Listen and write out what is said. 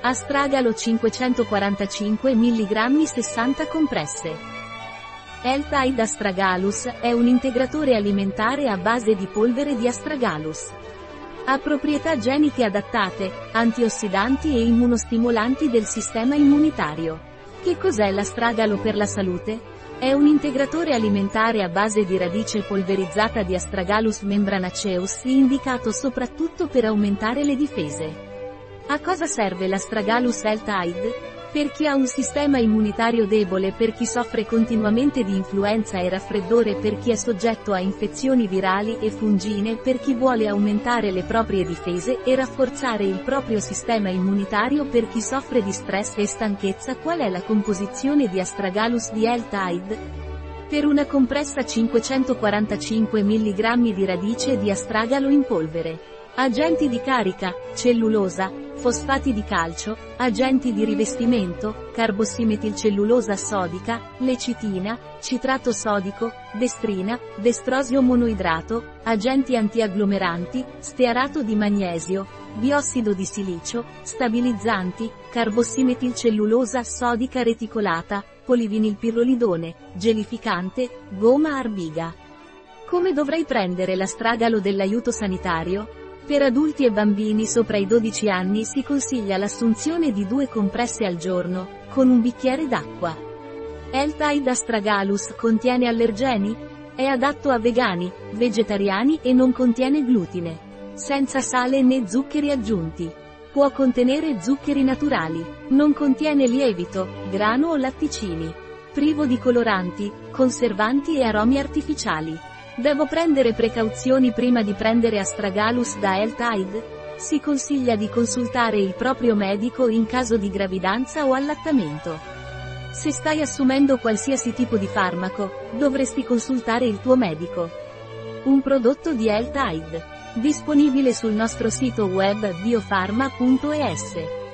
Astragalo 545 mg 60 compresse. L-Tide Astragalus è un integratore alimentare a base di polvere di astragalus. Ha proprietà geniche adattate, antiossidanti e immunostimolanti del sistema immunitario. Che cos'è l'astragalo per la salute? È un integratore alimentare a base di radice polverizzata di Astragalus membranaceus indicato soprattutto per aumentare le difese. A cosa serve l'Astragalus L-Tide? Per chi ha un sistema immunitario debole, per chi soffre continuamente di influenza e raffreddore, per chi è soggetto a infezioni virali e fungine, per chi vuole aumentare le proprie difese e rafforzare il proprio sistema immunitario, per chi soffre di stress e stanchezza, qual è la composizione di Astragalus di L-Tide? Per una compressa 545 mg di radice di astragalo in polvere. Agenti di carica, cellulosa, fosfati di calcio, agenti di rivestimento, carbossimetilcellulosa sodica, lecitina, citrato sodico, destrina, destrosio monoidrato, agenti antiagglomeranti, stearato di magnesio, biossido di silicio, stabilizzanti, carbossimetilcellulosa sodica reticolata, polivinilpirrolidone, gelificante, gomma arbiga. Come dovrei prendere l'astragalo dell'aiuto sanitario? Per adulti e bambini sopra i 12 anni si consiglia l'assunzione di due compresse al giorno, con un bicchiere d'acqua. L-Tide Astragalus contiene allergeni? È adatto a vegani, vegetariani e non contiene glutine. Senza sale né zuccheri aggiunti. Può contenere zuccheri naturali. Non contiene lievito, grano o latticini. Privo di coloranti, conservanti e aromi artificiali. Devo prendere precauzioni prima di prendere Astragalus da L-Tide? Si consiglia di consultare il proprio medico in caso di gravidanza o allattamento. Se stai assumendo qualsiasi tipo di farmaco, dovresti consultare il tuo medico. Un prodotto di L-Tide. Disponibile sul nostro sito web biofarma.es.